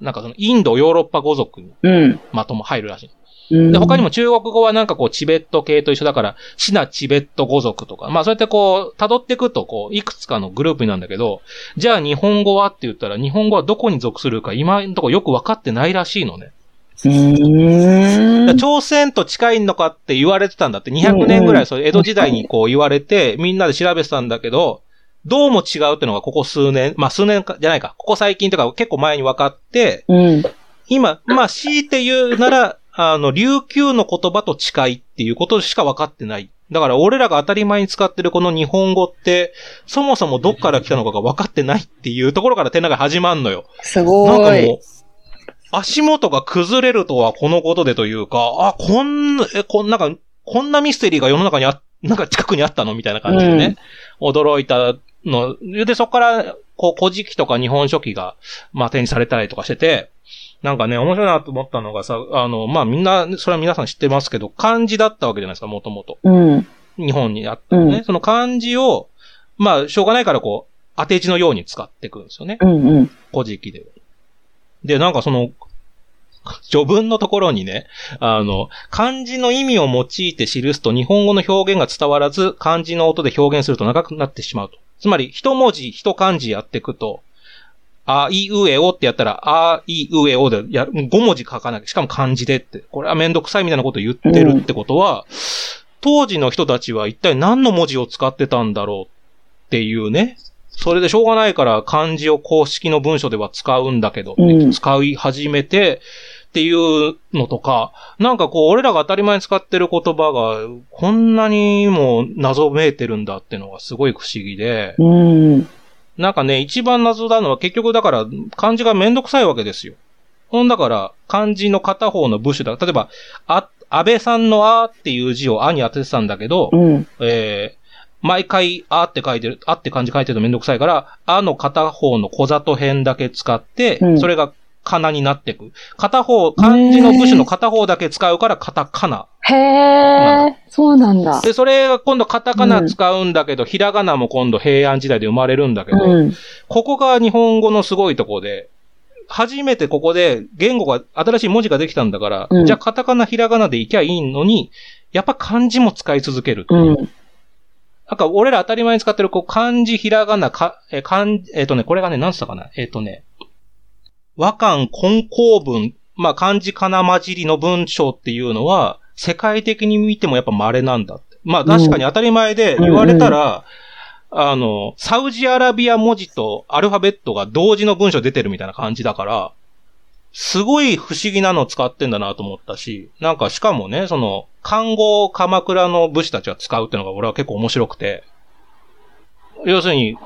なんかそのインド、ヨーロッパ語族にうん。まとも入るらしい。うん。で、他にも中国語はなんかこう、チベット系と一緒だから、シナチベット語族とか、まあそうやってこう、辿っていくと、こう、いくつかのグループになんだけど、じゃあ日本語はって言ったら、日本語はどこに属するか、今のところよくわかってないらしいのね。朝鮮と近いのかって言われてたんだって、200年ぐらい、そう江戸時代にこう言われて、みんなで調べてたんだけど、どうも違うっていうのがここ数年、まあ数年か、じゃないか、ここ最近とか結構前に分かって、うん。今、まあ強いて言うなら、あの、琉球の言葉と近いっていうことしか分かってない。だから俺らが当たり前に使ってるこの日本語って、そもそもどっから来たのかが分かってないっていうところから展覧会始まんのよ。すなんごい。かもう、足元が崩れるとはこのことでというか、あ、こんな、え、こんなんか、こんなミステリーが世の中にあ、なんか近くにあったのみたいな感じでね、驚いたの。で、そこから、こう、古事記とか日本書紀が、まあ、展示されたりとかしてて、なんかね、面白いなと思ったのがさ、あの、まあ、みんな、それは皆さん知ってますけど、漢字だったわけじゃないですか、もともと。うん。日本にあったのね。うんその漢字を、まあ、しょうがないからこう、当て字のように使っていくんですよね。うんうん。古事記で。で、なんかその、序文のところにね、あの、漢字の意味を用いて記すと日本語の表現が伝わらず、漢字の音で表現すると長くなってしまうと。つまり、一文字、一漢字やっていくと、あいうえおってやったら、あいうえおでやる、5文字書かなきゃ、しかも漢字でって、これはめんどくさいみたいなことを言ってるってことは、当時の人たちは一体何の文字を使ってたんだろうっていうね。それでしょうがないから漢字を公式の文書では使うんだけど、うん使い始めてっていうのとか、なんかこう俺らが当たり前に使ってる言葉がこんなにも謎めいてるんだっていうのがすごい不思議で、うん。なんかね、一番謎なのは結局だから漢字がめんどくさいわけですよ。ほんだから漢字の片方の部首だ。例えば、あ、安倍さんのあっていう字をあに当ててたんだけど、うん。えー、毎回、あって書いてる、あって漢字書いてるとめんどくさいから、あの片方の小里編だけ使って、うんそれがかなになっていく。片方、漢字の部首の片方だけ使うからカタカナ。へえ、そうなんだ。で、それが今度カタカナ使うんだけど、ひらがなも今度平安時代で生まれるんだけど、うん。ここが日本語のすごいとこで、初めてここで言語が、新しい文字ができたんだから、うんじゃあカタカナ、ひらがなでいきゃいいのに、やっぱ漢字も使い続ける。うん。なんか俺ら当たり前に使ってるこう漢字、ひらがな、か、えー、漢、えっ、とね、これがね、何つったかな？えっ、とね、和漢混交文、まあ漢字かな混じりの文章っていうのは、世界的に見てもやっぱ稀なんだって。まあ確かに当たり前で言われたら、あの、サウジアラビア文字とアルファベットが同時の文章出てるみたいな感じだから、すごい不思議なのを使ってんだなと思ったし、なんかしかもね、その、漢語を鎌倉の武士たちは使うっていうのが俺は結構面白くて、要するに、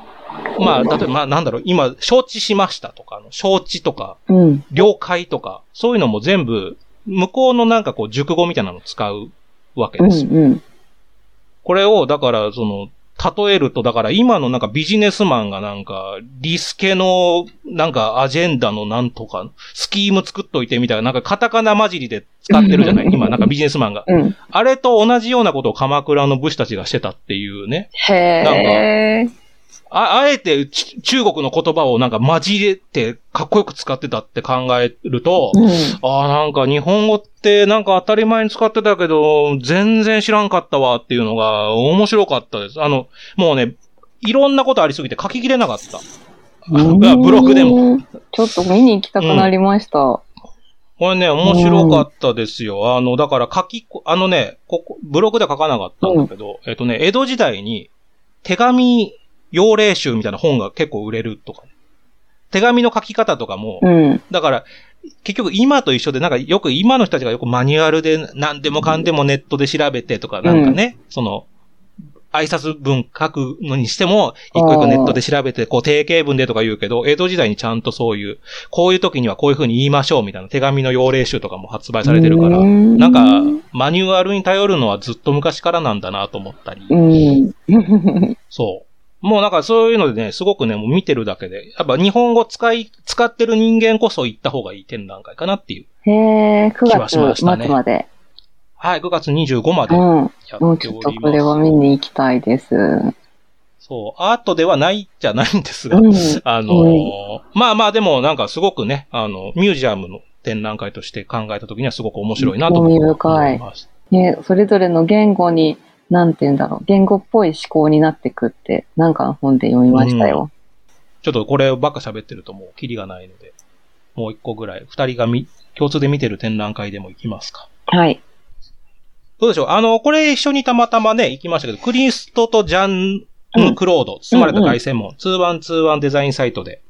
まあ、例えば、まあなんだろう、今、承知しましたとか、承知とか、うん。了解とか、そういうのも全部、向こうのなんかこう、熟語みたいなのを使うわけうん。ですよ。うん。これを、だから、その、例えると、だから今のなんかビジネスマンがなんか、リスケのなんかアジェンダのなんとか、スキーム作っといてみたいな、なんかカタカナ混じりで使ってるじゃない？今なんかビジネスマンが。うん。あれと同じようなことを鎌倉の武士たちがしてたっていうね。へえ。あ、あえてち中国の言葉をなんか混じれてかっこよく使ってたって考えると、うん。ああ、なんか日本語ってなんか当たり前に使ってたけど、全然知らんかったわっていうのが面白かったです。あの、もうね、いろんなことありすぎて書ききれなかった。ブログでも。も。ちょっと見に行きたくなりました。これね、面白かったですよ。あの、だから書きこ、あのね、ここ、ブログでは書かなかったんだけど、えっとね、江戸時代に手紙用例集みたいな本が結構売れるとか、手紙の書き方とかも、うん。だから、結局今と一緒で、なんかよく今の人たちがよくマニュアルで何でもかんでもネットで調べてとか、なんかね、その、挨拶文書くのにしても、一個一個ネットで調べて、こう定型文でとか言うけど、江戸時代にちゃんとそういう、こういう時にはこういう風に言いましょうみたいな手紙の用例集とかも発売されてるから、うんなんか、マニュアルに頼るのはずっと昔からなんだなと思ったり、うん。そう。もうなんかそういうのでね、すごくね、もう見てるだけで、やっぱ日本語使い、使ってる人間こそ行った方がいい展覧会かなっていう。へえ、9気はしま月したね末まで。はい、9月25までうん。やもうってちょっとこれおります。は見に行きたいです。そう、アートではないじゃないんですが、うん。あのーまあまあでもなんかすごくね、あの、ミュージアムの展覧会として考えた時にはすごく面白いなと思興味深いいます。ね、それぞれの言語に、なんて言うんだろう、言語っぽい思考になってくって、なんかの本で読みましたよ。ちょっとこればっか喋ってるともうキリがないので、もう一個ぐらい、二人がみ共通で見てる展覧会でも行きますか。はい。どうでしょう？あの、これ一緒にたまたまね、行きましたけど、クリストとジャンヌ・クロード、包まれた凱旋門、2121デザインサイトで、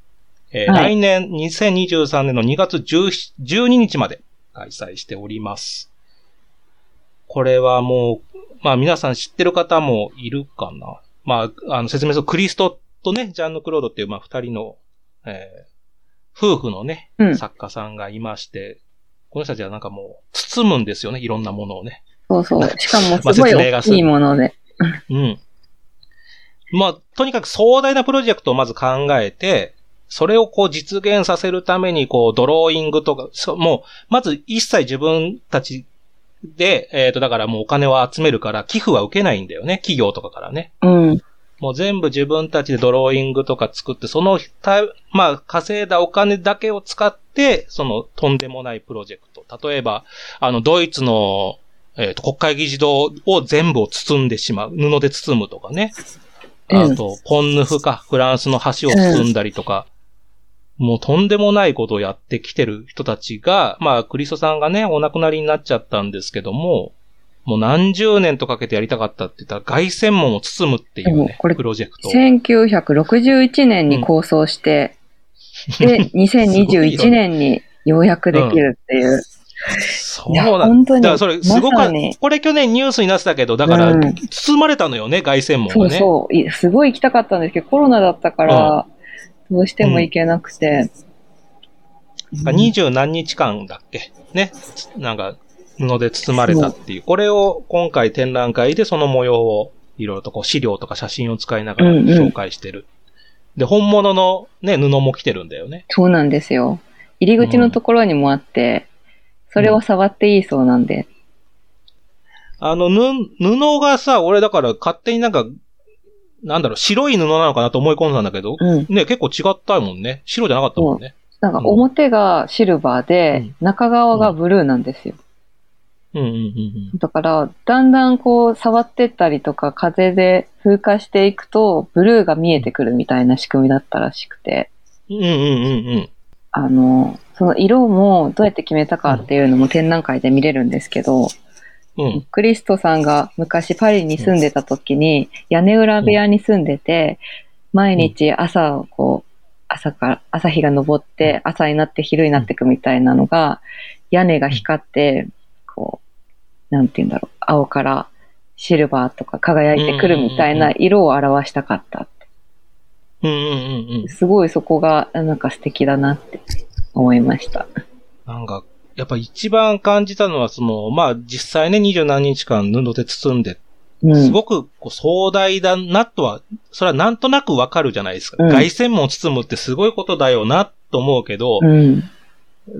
えーはい来年2023年の2月17 12日まで開催しております。これはもう、まあ皆さん知ってる方もいるかな。まあ、あの説明するとクリストとね、ジャンヌ・クロードっていう、まあ二人の、えー夫婦のね、うん作家さんがいまして、この人たちはなんかもう包むんですよね、いろんなものをね。そうそう。しかもまあすごい説明がする大きいもので。うん。まあ、とにかく壮大なプロジェクトをまず考えて、それをこう実現させるために、こう、ドローイングとか、そもう、まず一切自分たちで、えっ、と、だからもうお金を集めるから、寄付は受けないんだよね。企業とかからね。うん。もう全部自分たちでドローイングとか作って、その、たまあ、稼いだお金だけを使って、その、とんでもないプロジェクト。例えば、あの、ドイツの、えっ、と、国会議事堂を全部を包んでしまう。布で包むとかね。うんあと、ポンヌフか、フランスの橋を包んだりとか、もうとんでもないことをやってきてる人たちが、まあ、クリストさんがね、お亡くなりになっちゃったんですけども、もう何十年とかけてやりたかったって言ったら、凱旋門を包むっていうねプロジェクト。1961年に構想して、で、2021年にようやくできるっていう。そうなん本当にだからそれ、すごく、まこれ去年ニュースになってたけど、だから、うん包まれたのよね、凱旋門そうがね。そうい。すごい行きたかったんですけど、コロナだったから、どうしても行けなくて。二十何日間だっけ？ね。なんか、布で包まれたっていう。これを今回展覧会でその模様をいろいろとこう資料とか写真を使いながらうんうん紹介してる。で、本物のね、布も来てるんだよね。そうなんですよ。入り口のところにもあって、それを触っていいそうなんで。あの、ぬ、布がさ、俺だから勝手になんか、なんだろう、白い布なのかなと思い込んだんだけど、うん。ね、結構違ったもんね。白じゃなかったもんね。なんか表がシルバーで、うん中側がブルーなんですよ。うんうんうんだから、だんだんこう触ってったりとか、風で風化していくと、ブルーが見えてくるみたいな仕組みだったらしくて、うん。うんうんうんうん。あの、その色もどうやって決めたかっていうのも展覧会で見れるんですけど、うん。クリストさんが昔パリに住んでた時に、屋根裏部屋に住んでて、毎日朝、こう、朝から、朝日が昇って、朝になって昼になっていくみたいなのが、屋根が光って、こう、なんて言うんだろう、青からシルバーとか輝いてくるみたいな色を表したかったって。すごいそこが、なんか素敵だなって思いました。なんか、やっぱ一番感じたのは、その、まあ実際ね、二十何日間布で包んで、うん。すごくこう壮大だなとは、それはなんとなくわかるじゃないですか。うん凱旋門を包むってすごいことだよなと思うけど、うん。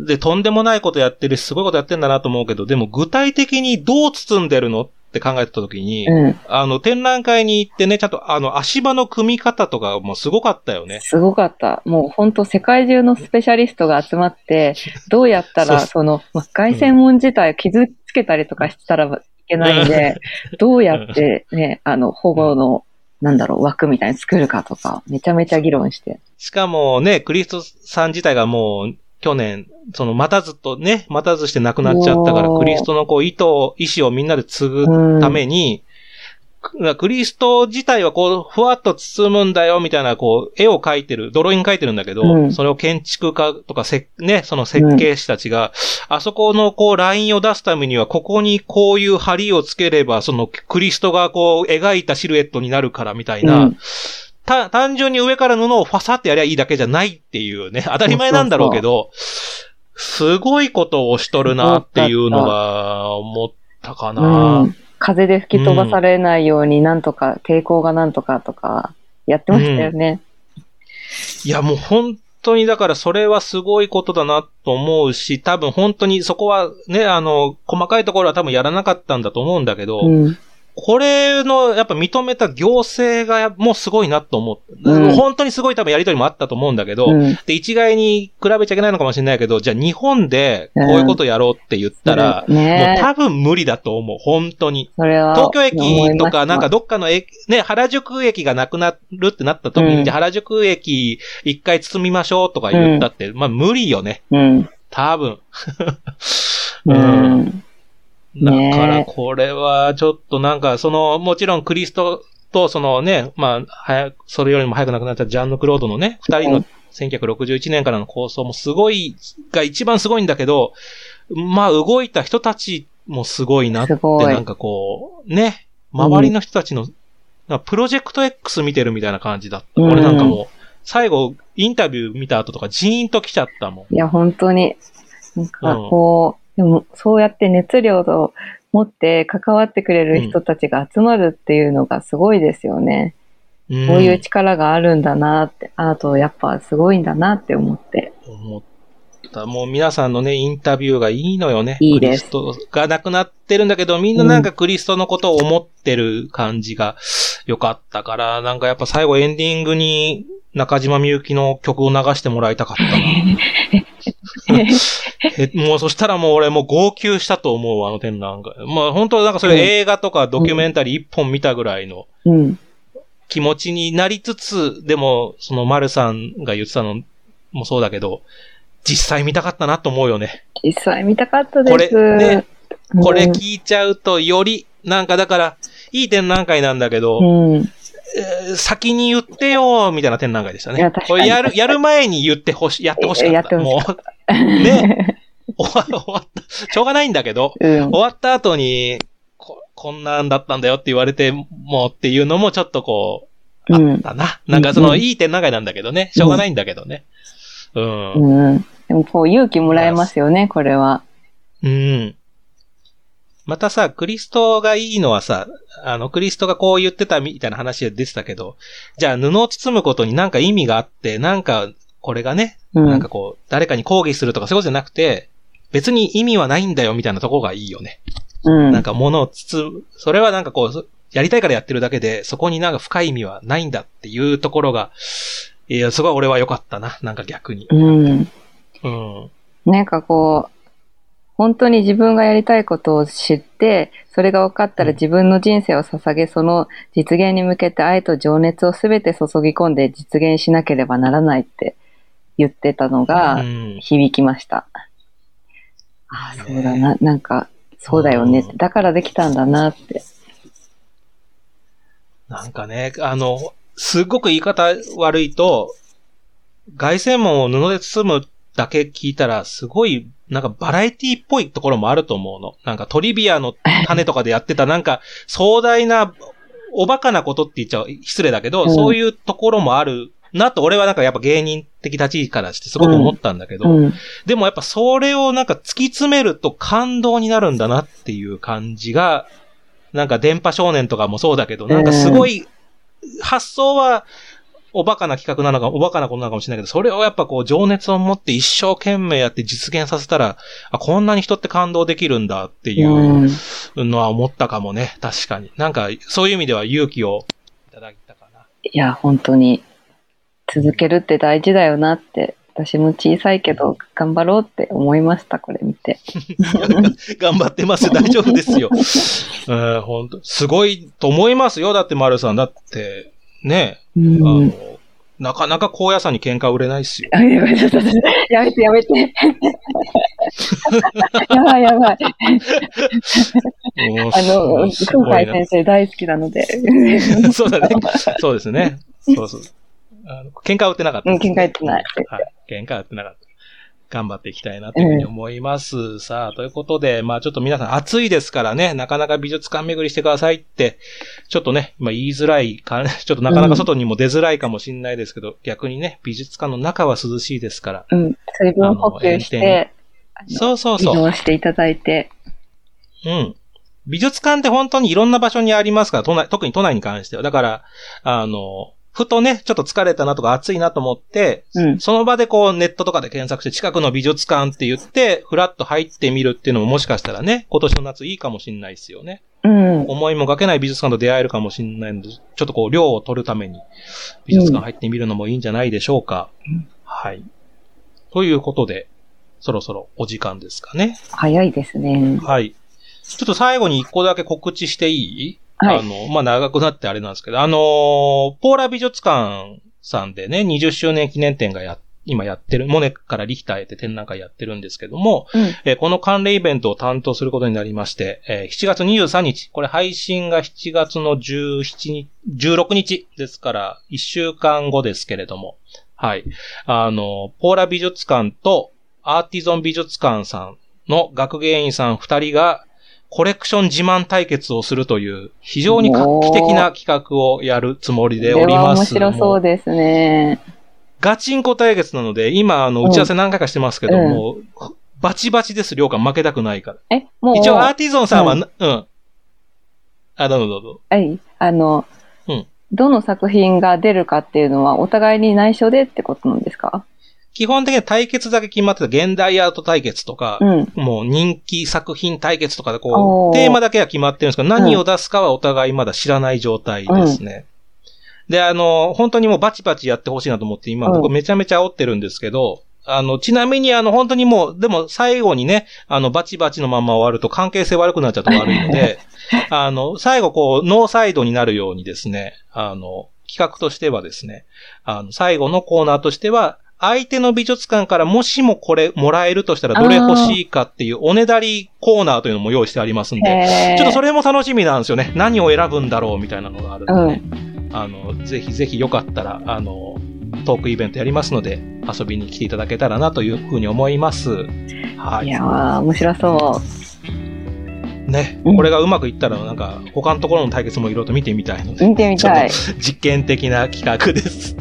で、とんでもないことやってるし、すごいことやってんだなと思うけど、でも具体的にどう包んでるのって考えてた時に、うん。あの、展覧会に行ってね、ちゃんとあの、足場の組み方とかもすごかったよね。すごかった。もう本当世界中のスペシャリストが集まって、どうやったら、その、まあ、凱旋門自体を傷つけたりとかしたらいけないんで、どうやってね、あの、保護の、なんだろう、枠みたいに作るかとか、めちゃめちゃ議論して。しかもね、クリストさん自体がもう、去年、その、待たずとね、待たずして亡くなっちゃったから、クリストのこう、意図、意志をみんなで継ぐうん。ために、くクリスト自体はこう、ふわっと包むんだよ、みたいな、こう、絵を描いてる、ドローイング描いてるんだけど、うん。それを建築家とかせ、ね、その設計士たちが、あそこのこう、ラインを出すためには、ここにこういう針をつければ、その、クリストがこう、描いたシルエットになるから、みたいな、うんた、単純に上から布をファサってやりゃいいだけじゃないっていうね、当たり前なんだろうけど、すごいことをしとるなっていうのが思ったかな。うん。風で吹き飛ばされないようになんとか、抵抗がなんとかとか、やってましたよね。いや、もう本当にだからそれはすごいことだなと思うし、多分本当にそこはね、あの、細かいところは多分やらなかったんだと思うんだけど、うん。これのやっぱ認めた行政がもうすごいなと思う。うん本当にすごい多分やりとりもあったと思うんだけど、うん。で、一概に比べちゃいけないのかもしれないけど、じゃあ日本でこういうことやろうって言ったら、もうね多分無理だと思う。本当に。東京駅とかなんかどどっかの駅、ね、原宿駅がなくなるってなった時に、うんじゃあ原宿駅一回包みましょうとか言ったって、まあ無理よね。うん。多分。う うんん。だねからこれはちょっとなんか、その、もちろんクリストとそのね、まあ、早く、それよりも早く亡くなったジャンヌ・クロードのね、二人のうん1961年からの構想もすごい、が一番すごいんだけど、まあ動いた人たちもすごいなって、なんかこう、ね、周りの人たちの、プロジェクト X 見てるみたいな感じだった。うん。俺なんかもう、最後、インタビュー見た後とかジーンと来ちゃったもん。いや、本当に、なんかこう、でもそうやって熱量を持って関わってくれる人たちが集まるっていうのがすごいですよね。うんこういう力があるんだなって、アートやっぱすごいんだなって思って。思った。もう皆さんのね、インタビューがいいのよね。いいですクリストが亡くなってるんだけど、みんななんかクリストのことを思ってる感じが良かったから、なんかやっぱ最後エンディングに中島みゆきの曲を流してもらいたかったな。えもうそしたらもう俺もう号泣したと思うわあの展覧会。まあ本当なんかそれ映画とかドキュメンタリー一本見たぐらいのうん。気持ちになりつつ、でも、その丸さんが言ってたのもそうだけど、実際見たかったなと思うよね。実際見たかったです。これねうんこれ聞いちゃうと、より、なんかだから、いい展覧会なんだけど、うん。えー先に言ってよ、みたいな展覧会でしたね。これやる、やる前に言ってほし、やってほしかった。やってほしもう、ね、終 わ終わった。しょうがないんだけど、うん終。わった後に、ここんなんだったんだよって言われてもっていうのもちょっとこう、うん。だな。なんかその、うんいい展覧会なんだけどね。しょうがないんだけどね。うん。うん。でもこう勇気もらえますよね、これは。うん。またさ、クリストがいいのはさ、あの、クリストがこう言ってたみたいな話で出てたけど、じゃあ布を包むことになんか意味があって、なんか、これがね、うん、なんかこう、誰かに抗議するとかそういうことじゃなくて、別に意味はないんだよみたいなところがいいよね。うん。なんか物を包む、それはなんかこう、やりたいからやってるだけで、そこになんか深い意味はないんだっていうところが、いや、すごい俺は良かったな、なんか逆に。うん。うん。なんかこう、本当に自分がやりたいことを知って、それが分かったら自分の人生を捧げ、その実現に向けて愛と情熱を全て注ぎ込んで実現しなければならないって言ってたのが響きました。うん、ああ、そうだな、なんか、そうだよね。って、だからできたんだなって。なんかね、あの、すっごく言い方悪いと、外線門を布で包むだけ聞いたら、すごいなんかバラエティっぽいところもあると思うの。なんかトリビアの種とかでやってたなんか壮大な、おバカなことって言っちゃ失礼だけど、うん、そういうところもあるなと俺はなんかやっぱ芸人的立ち位置からしてすごく思ったんだけど、うん。うん、でもやっぱそれをなんか突き詰めると感動になるんだなっていう感じが、なんか電波少年とかもそうだけど、なんかすごい発想はおバカな企画なのか、おバカなことなのかもしれないけど、それをやっぱこう、情熱を持って一生懸命やって実現させたら、あ、こんなに人って感動できるんだっていうのは思ったかもね、確かに。なんか、そういう意味では勇気をいただいたかな。いや、本当に、続けるって大事だよなって、私も小さいけど、頑張ろうって思いました、これ見て。頑張ってます、大丈夫ですよ。うん、本当すごいと思いますよ、だって丸さん。だって、ね、あの、なかなか高野山に喧嘩売れないっすよ。やめて、やめて、やめて。やばいやばい。あの、今回先生大好きなので。そうだね。そうですね。そうそう。あの喧嘩売ってなかった、ね、うん、喧嘩売ってない。はい。喧嘩売ってなかった。頑張っていきたいなというふうに思います。うん、さあ、ということで、まあちょっと皆さん暑いですからね、なかなか美術館巡りしてくださいって、ちょっとね、まあ言いづらいか、ちょっとなかなか外にも出づらいかもしれないですけど、うん、逆にね、美術館の中は涼しいですから。うん。水分補給して、そうそうそう。移動していただいて。うん。美術館って本当にいろんな場所にありますから、都内、特に都内に関しては。だから、あの、ふとね、ちょっと疲れたなとか暑いなと思って、うん、その場でこうネットとかで検索して近くの美術館って言って、ふらっと入ってみるっていうのももしかしたらね、今年の夏いいかもしんないですよね。うん、思いもかけない美術館と出会えるかもしんないので、ちょっとこう量を取るために美術館入ってみるのもいいんじゃないでしょうか。うん、はい。ということで、そろそろお時間ですかね。早いですね。はい。ちょっと最後に一個だけ告知していい？はい、あの、まあ、長くなってあれなんですけど、あのー、ポーラ美術館さんでね、20周年記念展がや、今やってる、モネからリヒターへって展覧会やってるんですけども、うん、えー、この関連イベントを担当することになりまして、えー、7月23日、これ配信が7月の17日、16日ですから、1週間後ですけれども、はい。あの、ポーラ美術館とアーティゾン美術館さんの学芸員さん2人が、コレクション自慢対決をするという、非常に画期的な企画をやるつもりでおります。面白そうですね。ガチンコ対決なので、今、あの、打ち合わせ何回かしてますけども、うん、バチバチです、りょうか負けたくないから。え、もう。一応、アーティゾンさんは、うん。うん、あ、どうぞどうぞ。はい。あの、うん。どの作品が出るかっていうのは、お互いに内緒でってことなんですか？基本的には対決だけ決まってた現代アート対決とか、うん、もう人気作品対決とかでこう、テーマだけは決まってるんですけど、何を出すかはお互いまだ知らない状態ですね。うん、で、あの、本当にもうバチバチやってほしいなと思って今僕めちゃめちゃ煽ってるんですけど、あの、ちなみにあの、本当にもう、でも最後にね、あの、バチバチのまま終わると関係性悪くなっちゃうと悪いので、あの、最後こう、ノーサイドになるようにですね、あの、企画としてはですね、あの、最後のコーナーとしては、相手の美術館からもしもこれもらえるとしたらどれ欲しいかっていうおねだりコーナーというのも用意してありますんで、ちょっとそれも楽しみなんですよね。何を選ぶんだろうみたいなのがあるんでね。うん、あの、ぜひぜひよかったら、あの、トークイベントやりますので、遊びに来ていただけたらなというふうに思います。はい。いやー、面白そう。ね、これがうまくいったら、なんか、他のところの対決もいろいろと見てみたいので。見てみたい。実験的な企画です。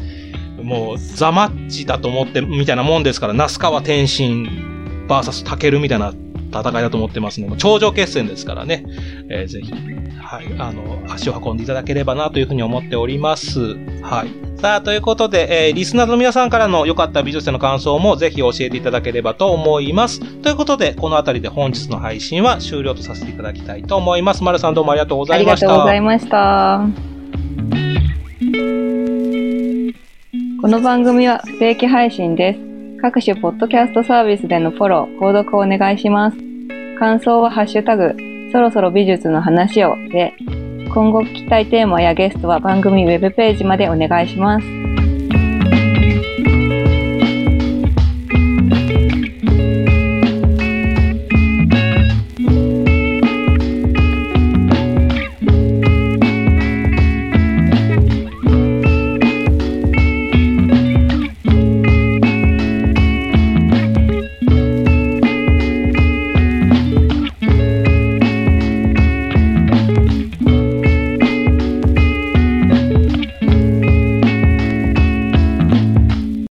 もうザマッチだと思ってみたいなもんですから、那須川天心 VS タケルみたいな戦いだと思ってますので、頂上決戦ですからね、えー、ぜひ、はい、あの、足を運んでいただければなというふうに思っております。はい。さあ、ということで、えー、リスナーの皆さんからの良かった美術展の感想もぜひ教えていただければと思います。ということで、この辺りで本日の配信は終了とさせていただきたいと思います。丸さんどうもありがとうございました。ありがとうございました。この番組は不定期配信です。各種ポッドキャストサービスでのフォロー、購読をお願いします。感想はハッシュタグ、そろそろ美術の話をで、今後聞きたいテーマやゲストは番組ウェブページまでお願いします。